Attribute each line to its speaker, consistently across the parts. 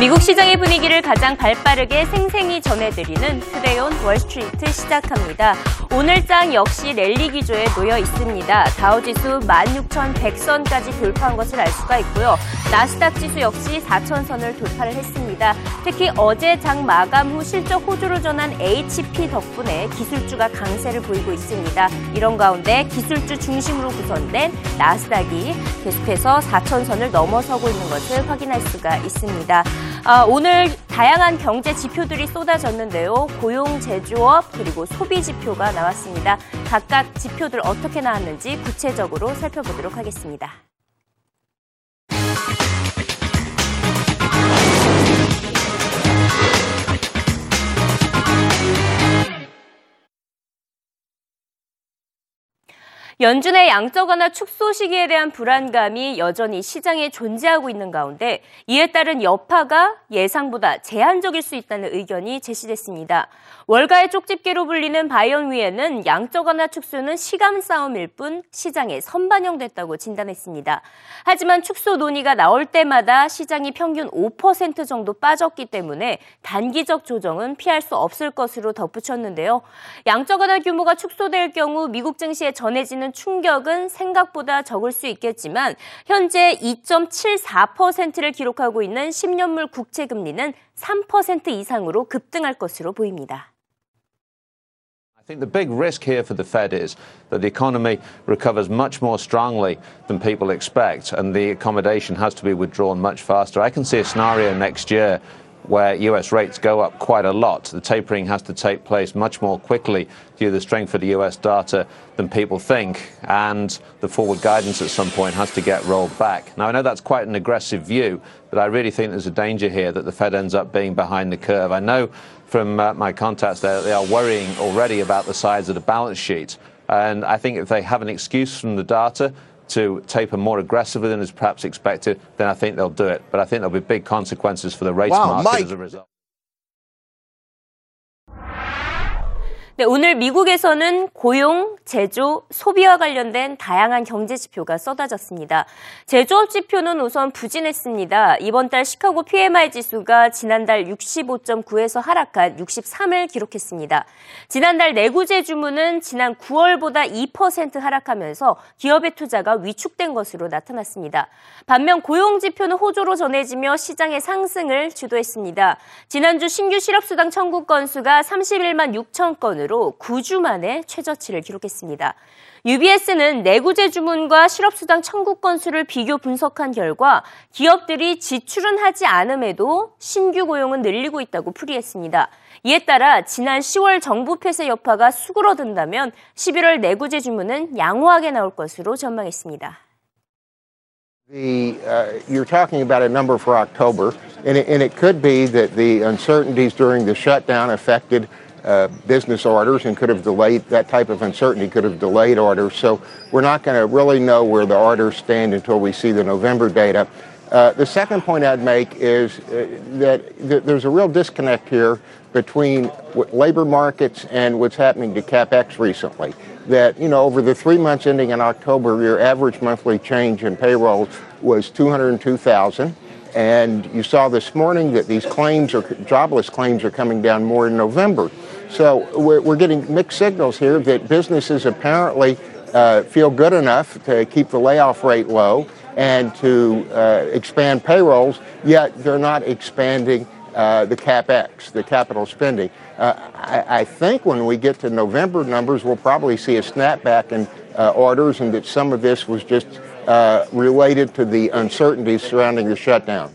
Speaker 1: 미국 시장의 분위기를 가장 발빠르게 생생히 전해드리는 투데이온 월스트리트 시작합니다. 오늘장 역시 랠리 기조에 놓여 있습니다. 다우지수 16,100선까지 돌파한 것을 알 수가 있고요. 나스닥 지수 역시 4,000선을 돌파를 했습니다. 특히 어제 장 마감 후 실적 호조로 전한 HP 덕분에 기술주가 강세를 보이고 있습니다. 이런 가운데 기술주 중심으로 구성된 나스닥이 계속해서 4,000선을 넘어서고 있는 것을 확인할 수가 있습니다. 아, 오늘 다양한 경제 지표들이 쏟아졌는데요. 고용 제조업 그리고 소비 지표가 나왔습니다. 각각 지표들 어떻게 나왔는지 구체적으로 살펴보도록 하겠습니다. 연준의 양적 완화 축소 시기에 대한 불안감이 여전히 시장에 존재하고 있는 가운데 이에 따른 여파가 예상보다 제한적일 수 있다는 의견이 제시됐습니다. 월가의 쪽집게로 불리는 바이언 위에는 양적 완화 축소는 시간 싸움일 뿐 시장에 선반영됐다고 진단했습니다. 하지만 축소 논의가 나올 때마다 시장이 평균 5% 정도 빠졌기 때문에 단기적 조정은 피할 수 없을 것으로 덧붙였는데요. 양적 완화 규모가 축소될 경우 미국 증시에 전해지는 충격은 생각보다 적을 수 있겠지만 현재 2.74%를 기록하고 있는 10년물 국채 금리는 3% 이상으로 급등할 것으로 보입니다.
Speaker 2: I think the big risk here for the Fed is that the economy recovers much more strongly than people expect, and the accommodation has to be withdrawn much faster. I can see a scenario next year where US rates go up quite a lot. The tapering has to take place much more quickly due to the strength of the US data than people think, and the forward guidance at some point has to get rolled back. Now, I know that's quite an aggressive view, but I really think there's a danger here that the Fed ends up being behind the curve. I know from uh, my contacts that they are worrying already about the size of the balance sheet. And I think if they have an excuse from the data, to taper more aggressively than is perhaps expected, then I think they'll do it. But I think there'll be big consequences for the rates wow, market Mike. as a result.
Speaker 1: 네, 오늘 미국에서는 고용, 제조, 소비와 관련된 다양한 경제 지표가 쏟아졌습니다. 제조업 지표는 우선 부진했습니다. 이번 달 시카고 PMI 지수가 지난달 65.9에서 하락한 63을 기록했습니다. 지난달 내구재 주문은 지난 9월보다 2% 하락하면서 기업의 투자가 위축된 것으로 나타났습니다. 반면 고용 지표는 호조로 전해지며 시장의 상승을 주도했습니다. 지난주 신규 실업수당 청구 건수가 31만 6천 건으로 기준으로 9주 만에 최저치를 기록했습니다. UBS는 내구재 주문과 실업수당 청구 건수를 비교 분석한 결과 기업들이 지출은 하지 않음에도 신규 고용은 늘리고 있다고 풀이했습니다. 이에 따라 지난 10월 정부 폐쇄 여파가 수그러든다면 11월 내구재 주문은 양호하게 나올 것으로 전망했습니다.
Speaker 3: The, uh, you're talking about a number for October, and it, and it could be that the uncertainties during the shutdown affected uh, business orders and could have delayed that type of uncertainty could have delayed orders. So we're not going to really know where the orders stand until we see the November data. Uh, the second point I'd make is uh, that th- there's a real disconnect here between labor markets and what's happening to capex recently. That you know, over the three months ending in October, your average monthly change in payroll was 202,000. And you saw this morning that these claims are jobless claims are coming down more in November. So we're, we're getting mixed signals here that businesses apparently uh, feel good enough to keep the layoff rate low and to uh, expand payrolls, yet they're not expanding uh, the capex, the capital spending. Uh, I, I, think when we get to November numbers, we'll probably see a snapback in uh, orders, and that some of this was just uh, related to the uncertainties surrounding the shutdown.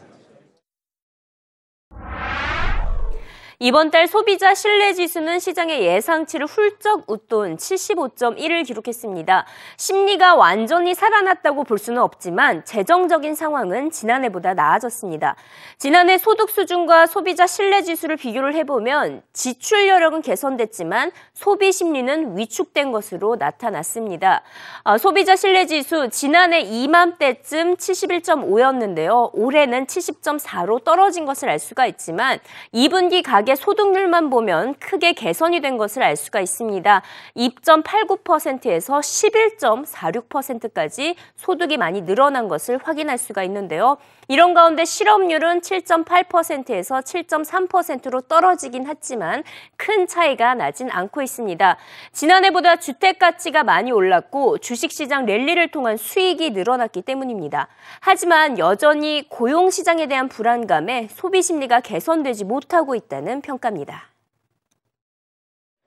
Speaker 1: 이번 달 소비자 신뢰 지수는 시장의 예상치를 훌쩍 웃돈 75.1을 기록했습니다. 심리가 완전히 살아났다고 볼 수는 없지만 재정적인 상황은 지난해보다 나아졌습니다. 지난해 소득 수준과 소비자 신뢰 지수를 비교를 해보면 지출 여력은 개선됐지만 소비 심리는 위축된 것으로 나타났습니다. 아, 소비자 신뢰 지수 지난해 이맘때쯤 71.5였는데요. 올해는 70.4로 떨어진 것을 알 수가 있지만 2분기 가격 가계 소득률만 보면 크게 개선이 된 것을 알 수가 있습니다. 2.89%에서 11.46%까지 소득이 많이 늘어난 것을 확인할 수가 있는데요. 이런 가운데 실업률은 7.8%에서 7.3%로 떨어지긴 했지만 큰 차이가 나진 않고 있습니다. 지난해보다 주택 가치가 많이 올랐고 주식시장 랠리를 통한 수익이 늘어났기 때문입니다. 하지만 여전히 고용시장에 대한 불안감에 소비 심리가 개선되지 못하고 있다는 평가입니다.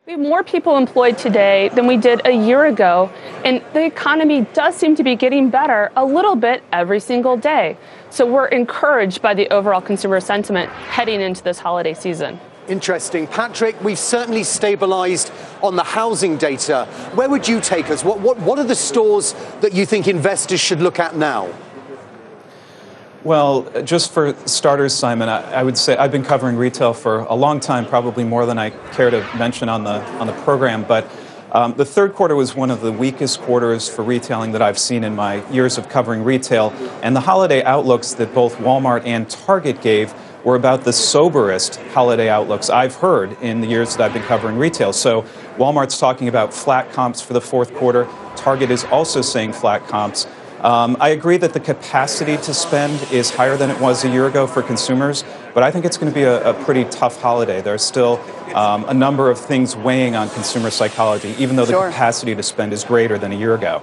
Speaker 4: We have more people employed today than we did a year ago, and the economy does seem to be getting better a little bit every single day. So we're encouraged by the overall consumer sentiment heading into this holiday season.
Speaker 5: Interesting. Patrick, we've certainly stabilised on the housing data. Where would you take us? What, what, what are the stores that you think investors should look at now?
Speaker 6: Well, just for starters, Simon, I, I, would say I've been covering retail for a long time, probably more than I care to mention on the on the program. But um, the third quarter was one of the weakest quarters for retailing that I've seen in my years of covering retail, and the holiday outlooks that both Walmart and Target gave were about the soberest holiday outlooks I've heard in the years that I've been covering retail. So Walmart's talking about flat comps for the fourth quarter. Target is also saying flat comps. Um, I agree that the capacity to spend is higher than it was a year ago for consumers, but I think it's going to be a, a pretty tough holiday. There's still um, a number of things weighing on consumer psychology, even though sure. the capacity to spend is greater than a year ago.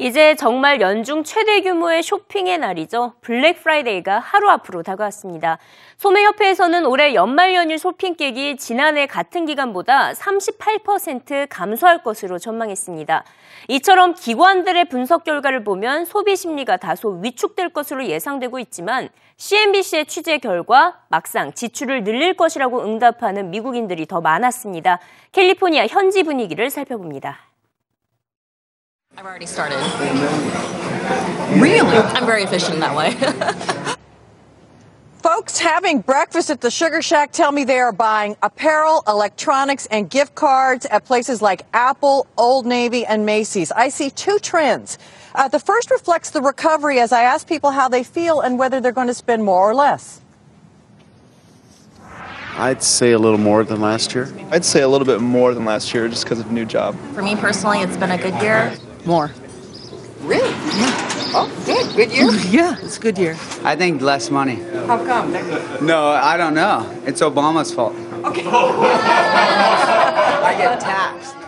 Speaker 1: 이제 정말 연중 최대 규모의 쇼핑의 날이죠. 블랙 프라이데이가 하루 앞으로 다가왔습니다. 소매협회에서는 올해 연말 연휴 쇼핑객이 지난해 같은 기간보다 38% 감소할 것으로 전망했습니다. 이처럼 기관들의 분석 결과를 보면 소비 심리가 다소 위축될 것으로 예상되고 있지만 CNBC의 취재 결과 막상 지출을 늘릴 것이라고 응답하는 미국인들이 더 많았습니다. 캘리포니아 현지 분위기를 살펴봅니다.
Speaker 7: I've already started. Really? I'm very efficient in that way.
Speaker 8: Folks having breakfast at the Sugar Shack tell me they are buying apparel, electronics, and gift cards at places like Apple, Old Navy, and Macy's. I see two trends. Uh, the first reflects the recovery as I ask people how they feel and whether they're going to spend more or less.
Speaker 9: I'd say a little more than last year.
Speaker 10: I'd say a little bit more than last year just because of new job.
Speaker 7: For me personally, it's been a good year.
Speaker 11: More.
Speaker 8: Really?
Speaker 11: Yeah.
Speaker 8: Oh, good. Good year?
Speaker 11: yeah, it's a good year.
Speaker 12: I think less money.
Speaker 8: How come?
Speaker 12: No, I don't know. It's Obama's fault.
Speaker 8: Okay. I
Speaker 12: get taxed.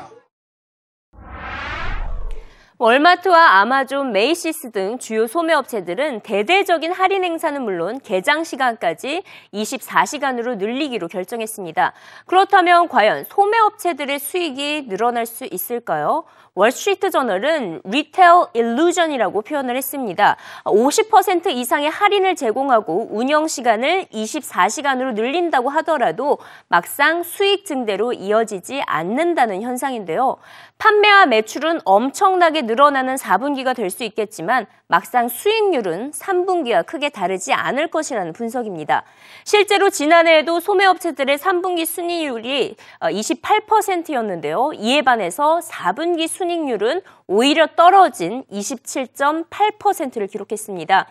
Speaker 1: 월마트와 아마존, 메이시스 등 주요 소매업체들은 대대적인 할인 행사는 물론 개장 시간까지 24시간으로 늘리기로 결정했습니다. 그렇다면 과연 소매업체들의 수익이 늘어날 수 있을까요? 월스트리트 저널은 retail illusion이라고 표현을 했습니다. 50% 이상의 할인을 제공하고 운영 시간을 24시간으로 늘린다고 하더라도 막상 수익 증대로 이어지지 않는다는 현상인데요. 판매와 매출은 엄청나게 늘어나는 4분기가 될 수 있겠지만 막상 수익률은 3분기와 크게 다르지 않을 것이라는 분석입니다. 실제로 지난해에도 소매업체들의 3분기 순이율이 28%였는데요. 이에 반해서 4분기 순 익률은 오히려 떨어진 27.8%를 기록했습니다.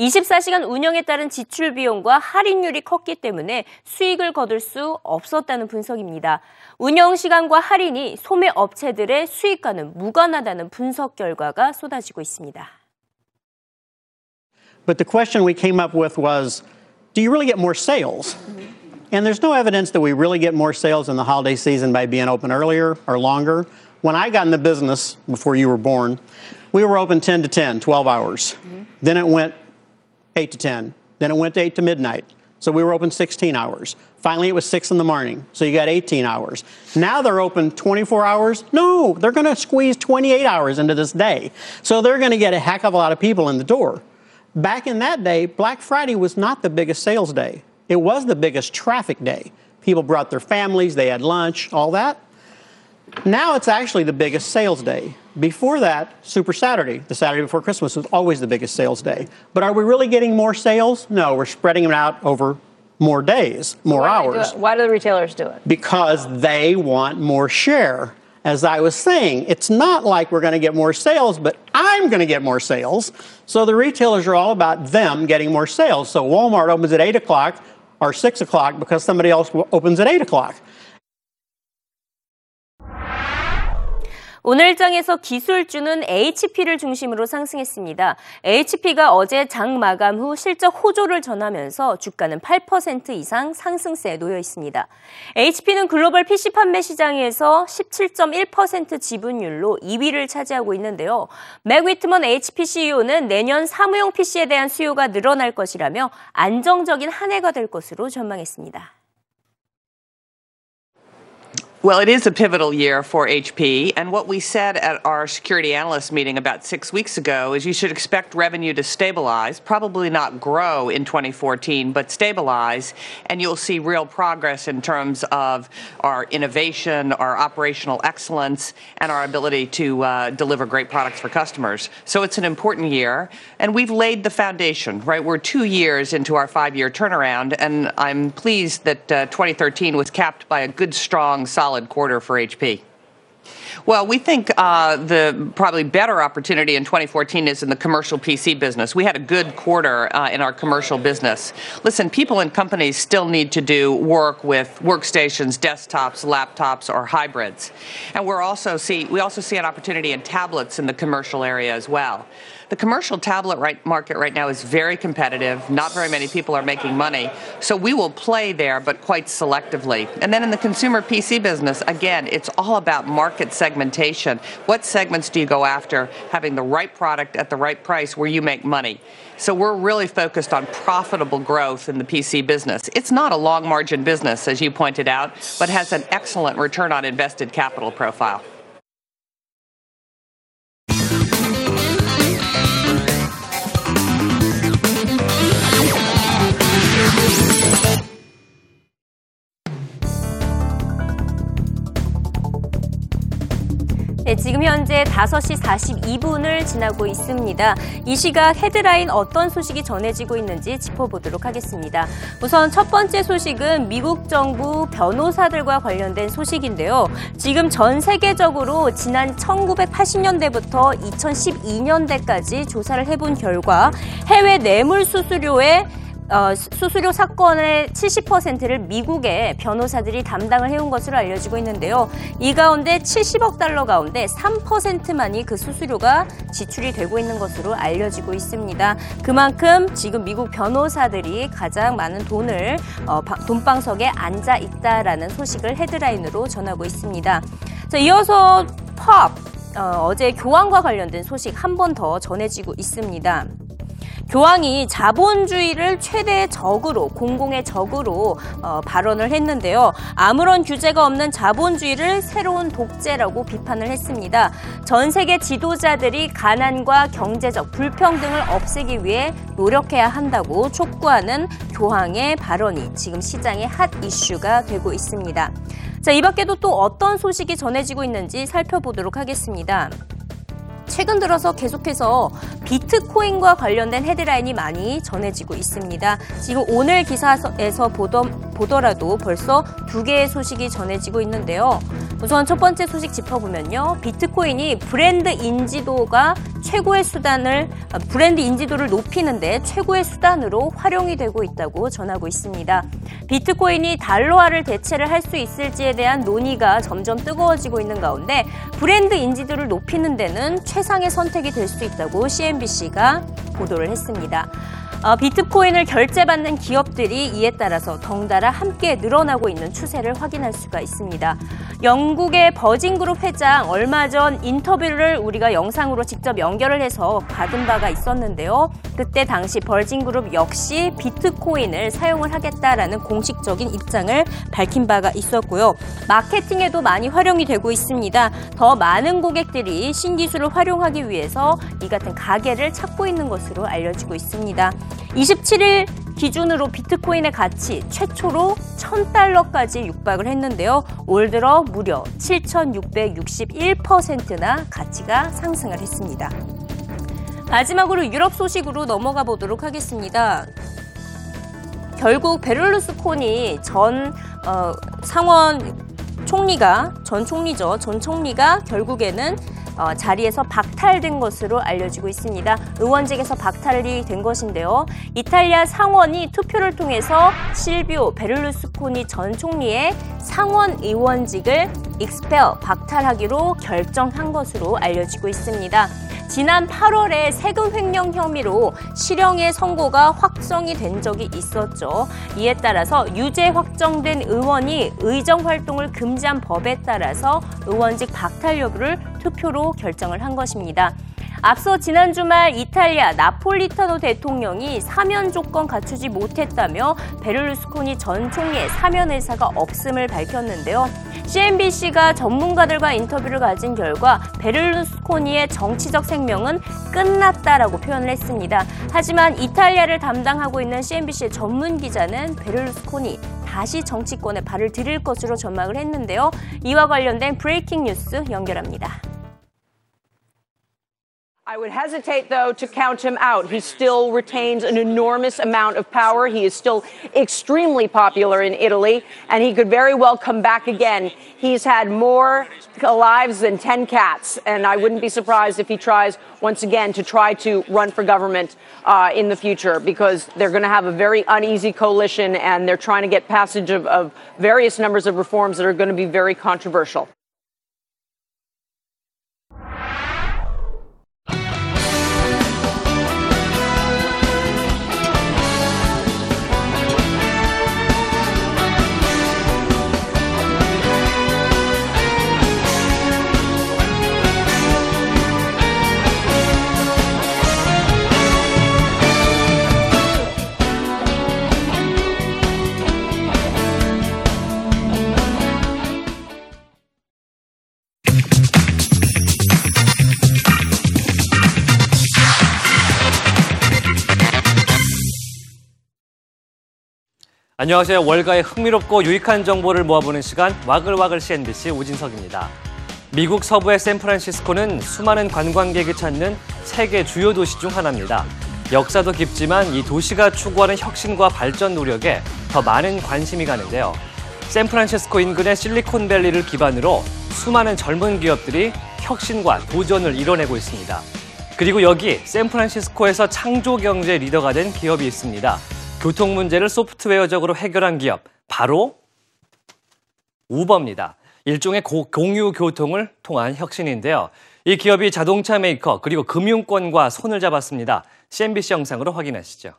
Speaker 1: 24시간 운영에 따른 지출 비용과 할인율이 컸기 때문에 수익을 거둘 수 없었다는 분석입니다. 운영 시간과 할인이 소매 업체들의 수익과는 무관하다는 분석 결과가 쏟아지고 있습니다.
Speaker 13: But the question we came up with was, do you really get more sales? And there's no evidence that we really get more sales in the holiday season by being open earlier or longer. When I got in the business before you were born, we were open 10 to 10, 12 hours. Mm-hmm. Then it went 8 to 10. Then it went to 8 to midnight. So we were open 16 hours. Finally, it was 6 in the morning. So you got 18 hours. Now they're open 24 hours. No, they're going to squeeze 28 hours into this day. So they're going to get a heck of a lot of people in the door. Back in that day, Black Friday was not the biggest sales day. It was the biggest traffic day. People brought their families, they had lunch, all that. Now it's actually the biggest sales day. Before that, Super Saturday, the Saturday before Christmas, was always the biggest sales day. But are we really getting more sales? No, we're spreading them out over more days, more
Speaker 14: why
Speaker 13: hours.
Speaker 14: Do why do the retailers do it?
Speaker 13: Because they want more share. as I was saying, it's not like we're going to get more sales, but I'm going to get more sales. So the retailers are all about them getting more sales. So Walmart opens at 8 o'clock or 6 o'clock because somebody else opens at 8 o'clock.
Speaker 1: 오늘장에서 기술주는 HP를 중심으로 상승했습니다. HP가 어제 장 마감 후 실적 호조를 전하면서 주가는 8% 이상 상승세에 놓여 있습니다. HP는 글로벌 PC 판매 시장에서 17.1% 지분율로 2위를 차지하고 있는데요. 맥 위트먼 HP CEO는 내년 사무용 PC에 대한 수요가 늘어날 것이라며 안정적인 한 해가 될 것으로 전망했습니다.
Speaker 11: Well, it is a pivotal year for HP. And what we said at our security analyst meeting about six weeks ago is you should expect revenue to stabilize, probably not grow in 2014, but stabilize. And you'll see real progress in terms of our innovation, our operational excellence, and our ability to uh, deliver great products for customers. So it's an important year. And we've laid the foundation, right? We're two years into our five year turnaround. And I'm pleased that uh, 2013 was capped by a good, strong, solid solid quarter for HP. Well, we think uh, the probably better opportunity in 2014 is in the commercial PC business. We had a good quarter uh, in our commercial business. Listen, people and companies still need to do work with workstations, desktops, laptops, or hybrids, and we're also see we also see an opportunity in tablets in the commercial area as well. The commercial tablet right, market right now is very competitive. Not very many people are making money. So we will play there, but quite selectively. And then in the consumer PC business, again, it's all about market segmentation. What segments do you go after? Having the right product at the right price where you make money. So we're really focused on profitable growth in the PC business. It's not a long margin business, as you pointed out, but has an excellent return on invested capital profile.
Speaker 1: 네, 지금 현재 5시 42분을 지나고 있습니다. 이 시각 헤드라인 어떤 소식이 전해지고 있는지 짚어보도록 하겠습니다. 우선 첫 번째 소식은 미국 정부 변호사들과 관련된 소식인데요. 지금 전 세계적으로 지난 1980년대부터 2012년대까지 조사를 해본 결과 해외 뇌물 수수료의 어, 수수료 사건의 70%를 미국의 변호사들이 담당을 해온 것으로 알려지고 있는데요. 이 가운데 70억 달러 가운데 3%만이 그 수수료가 지출이 되고 있는 것으로 알려지고 있습니다. 그만큼 지금 미국 변호사들이 가장 많은 돈을 어, 돈방석에 앉아 있다라는 소식을 헤드라인으로 전하고 있습니다. 자, 이어서 팝 어, 어제 교황과 관련된 소식 한 번 더 전해지고 있습니다. 교황이 자본주의를 최대의 적으로 공공의 적으로 어, 발언을 했는데요. 아무런 규제가 없는 자본주의를 새로운 독재라고 비판을 했습니다. 전 세계 지도자들이 가난과 경제적 불평등을 없애기 위해 노력해야 한다고 촉구하는 교황의 발언이 지금 시장의 핫 이슈가 되고 있습니다. 자, 이 밖에도 또 어떤 소식이 전해지고 있는지 살펴보도록 하겠습니다. 최근 들어서 계속해서 비트코인과 관련된 헤드라인이 많이 전해지고 있습니다. 지금 오늘 기사에서 보 더라도 벌써 두 개의 소식이 전해지고 있는데요. 우선 첫 번째 소식 짚어보면요. 비트코인이 브랜드 인지도가 최고의 수단을 아, 브랜드 인지도를 높이는데 최고의 수단으로 활용이 되고 있다고 전하고 있습니다. 비트코인이 달러화를 대체를 할 수 있을지에 대한 논의가 점점 뜨거워지고 있는 가운데 브랜드 인지도를 높이는 데는 최상의 선택이 될 수 있다고 CNBC가 보도를 했습니다. 어, 비트코인을 결제받는 기업들이 이에 따라서 덩달아 함께 늘어나고 있는 추세를 확인할 수가 있습니다. 영국의 버진그룹 회장 얼마 전 인터뷰를 우리가 영상으로 직접 연결을 해서 받은 바가 있었는데요. 그때 당시 버진그룹 역시 비트코인을 사용을 하겠다라는 공식적인 입장을 밝힌 바가 있었고요. 마케팅에도 많이 활용이 되고 있습니다. 더 많은 고객들이 신기술을 활용하기 위해서 이 같은 가게를 찾고 있는 것으로 알려지고 있습니다. 27일 기준으로 비트코인의 가치 최초로 1000달러까지 육박을 했는데요. 올 들어 무려 7661%나 가치가 상승을 했습니다. 마지막으로 유럽 소식으로 넘어가 보도록 하겠습니다. 결국 베를루스코니 전 어, 상원 총리가 전 총리죠. 전 총리가 결국에는 어, 자리에서 박탈된 것으로 알려지고 있습니다. 의원직에서 박탈이 된 것인데요. 이탈리아 상원이 투표를 통해서 실비오 베를루스코니 전 총리의 상원 의원직을 익스페어 박탈하기로 결정한 것으로 알려지고 있습니다. 지난 8월에 세금 횡령 혐의로 실형의 선고가 확정이 된 적이 있었죠. 이에 따라서 유죄 확정된 의원이 의정 활동을 금지한 법에 따라서 의원직 박탈 여부를 투표로 결정을 한 것입니다. 앞서 지난 주말 이탈리아 나폴리타노 대통령이 사면 조건 갖추지 못했다며 베를루스코니 전 총리의 사면 의사가 없음을 밝혔는데요. CNBC가 전문가들과 인터뷰를 가진 결과 베를루스코니의 정치적 생명은 끝났다라고 표현을 했습니다. 하지만 이탈리아를 담당하고 있는 CNBC의 전문 기자는 베를루스코니 다시 정치권에 발을 들일 것으로 전망을 했는데요. 이와 관련된 브레이킹 뉴스 연결합니다.
Speaker 14: I would hesitate, though, to count him out. He still retains an enormous amount of power. He is still extremely popular in Italy, and he could very well come back again. He's had more lives than 10 cats, and I wouldn't be surprised if he tries once again to try to run for government uh, in the future because they're going to have a very uneasy coalition, and they're trying to get passage of, of various numbers of reforms that are going to be very controversial.
Speaker 15: 안녕하세요. 월가의 흥미롭고 유익한 정보를 모아보는 시간 와글와글 CNBC 오진석입니다. 미국 서부의 샌프란시스코는 수많은 관광객이 찾는 세계 주요 도시 중 하나입니다. 역사도 깊지만 이 도시가 추구하는 혁신과 발전 노력에 더 많은 관심이 가는데요. 샌프란시스코 인근의 실리콘밸리를 기반으로 수많은 젊은 기업들이 혁신과 도전을 이뤄내고 있습니다. 그리고 여기 샌프란시스코에서 창조 경제 리더가 된 기업이 있습니다. 교통 문제를 소프트웨어적으로 해결한 기업 바로 우버입니다. 일종의 고, 공유 교통을 통한 혁신인데요. 이 기업이 자동차 메이커 그리고 금융권과 손을 잡았습니다. CNBC 영상으로 확인하시죠.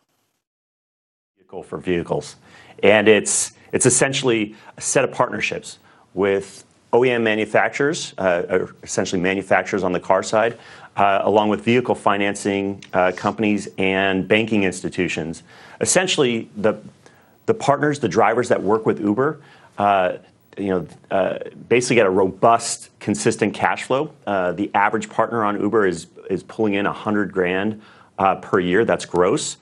Speaker 16: for vehicles. And it's, it's essentially a set of partnerships with OEM manufacturers, uh, essentially manufacturers on the car side, uh, along with vehicle financing uh, companies and banking institutions. Essentially, the, the partners, the drivers that work with Uber, uh, you know, uh, basically get a robust, consistent cash flow. Uh, the average partner on Uber is, is pulling in a 100 grand uh, per year. That's gross.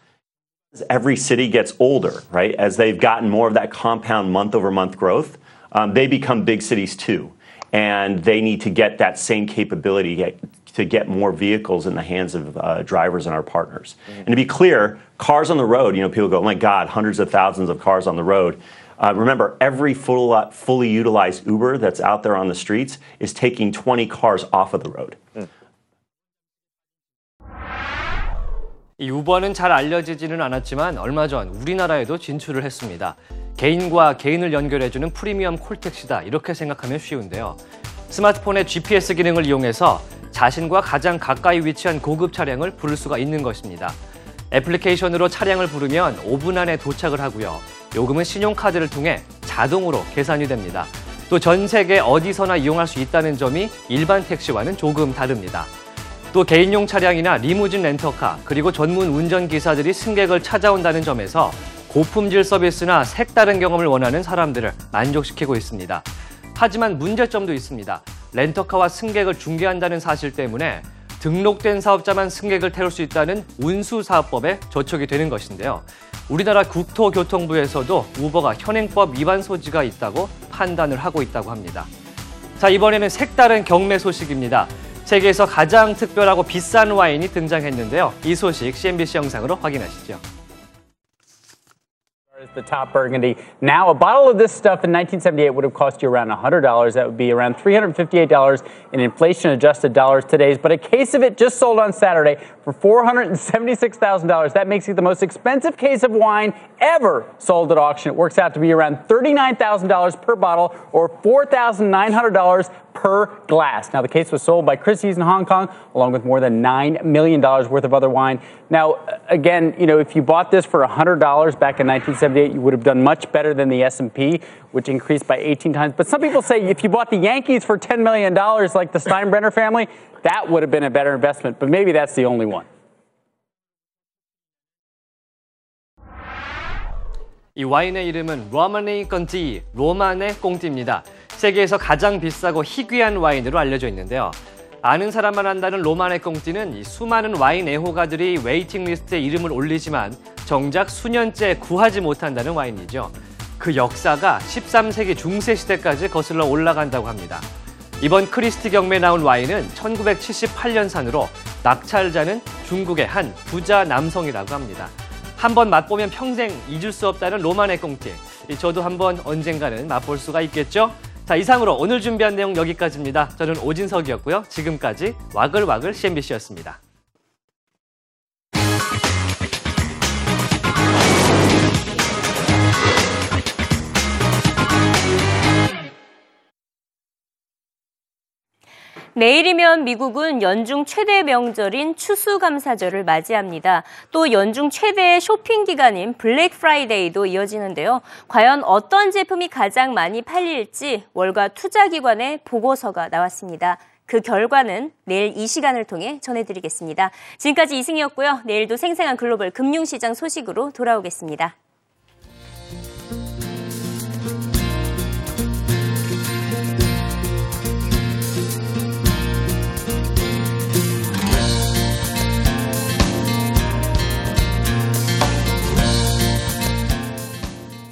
Speaker 16: As every city gets older, right, as they've gotten more of that compound month over month growth, um, they become big cities too. And they need to get that same capability to get more vehicles in the hands of uh, drivers and our partners. And to be clear, cars on the road, you know, people go, oh my God, hundreds of thousands of cars on the road. Uh, remember, every full, uh, fully utilized Uber that's out there on the streets is taking 20 cars off of the road.
Speaker 15: 이 우버는 잘 알려지지는 않았지만 얼마 전 우리나라에도 진출을 했습니다. 개인과 개인을 연결해주는 프리미엄 콜택시다 이렇게 생각하면 쉬운데요. 스마트폰의 GPS 기능을 이용해서 자신과 가장 가까이 위치한 고급 차량을 부를 수가 있는 것입니다. 애플리케이션으로 차량을 부르면 5분 안에 도착을 하고요. 요금은 신용카드를 통해 자동으로 계산이 됩니다. 또 전 세계 어디서나 이용할 수 있다는 점이 일반 택시와는 조금 다릅니다. 또 개인용 차량이나 리무진 렌터카 그리고 전문 운전기사들이 승객을 찾아온다는 점에서 고품질 서비스나 색다른 경험을 원하는 사람들을 만족시키고 있습니다. 하지만 문제점도 있습니다. 렌터카와 승객을 중개한다는 사실 때문에 등록된 사업자만 승객을 태울 수 있다는 운수사업법에 저촉이 되는 것인데요. 우리나라 국토교통부에서도 우버가 현행법 위반 소지가 있다고 판단을 하고 있다고 합니다. 자, 이번에는 색다른 경매 소식입니다. 세계에서 가장 특별하고 비싼 와인이 등장했는데요. 이 소식 CNBC 영상으로 확인하시죠.
Speaker 17: Is the top burgundy. Now, a bottle of this stuff in 1978 would have cost you around $100. That would be around $358 in inflation adjusted dollars today's. But a case of it just sold on Saturday for $476,000. That makes it the most expensive case of wine ever sold at auction. It works out to be around $39,000 per bottle or $4,900 per glass. Now, the case was sold by Christie's in Hong Kong, along with more than $9 million worth of other wine. Now, again, you know, if you bought this for $100 back in 1978, you would have done much better than the S&P, which increased by 18 times. But some people say if you bought the Yankees for $10 million, like the Steinbrenner family, that would have been a better investment. But maybe that's the only one.
Speaker 15: 이 와인의 이름은 로마네 건티, 로마네 꽁띠입니다. 세계에서 가장 비싸고 희귀한 와인으로 알려져 있는데요. 아는 사람만 한다는 로마네 꽁띠는 수많은 와인 애호가들이 웨이팅 리스트에 이름을 올리지만 정작 수년째 구하지 못한다는 와인이죠. 그 역사가 13세기 중세 시대까지 거슬러 올라간다고 합니다. 이번 크리스티 경매에 나온 와인은 1978년산으로 낙찰자는 중국의 한 부자 남성이라고 합니다. 한번 맛보면 평생 잊을 수 없다는 로마네 꽁티. 저도 한번 언젠가는 맛볼 수가 있겠죠? 자, 이상으로 오늘 준비한 내용 여기까지입니다. 저는 오진석이었고요. 지금까지 와글와글 CNBC였습니다.
Speaker 1: 내일이면 미국은 연중 최대 명절인 추수감사절을 맞이합니다. 또 연중 최대의 쇼핑 기간인 블랙 프라이데이도 이어지는데요. 과연 어떤 제품이 가장 많이 팔릴지 월가 투자기관의 보고서가 나왔습니다. 그 결과는 내일 이 시간을 통해 전해드리겠습니다. 지금까지 이승이었고요. 내일도 생생한 글로벌 금융시장 소식으로 돌아오겠습니다.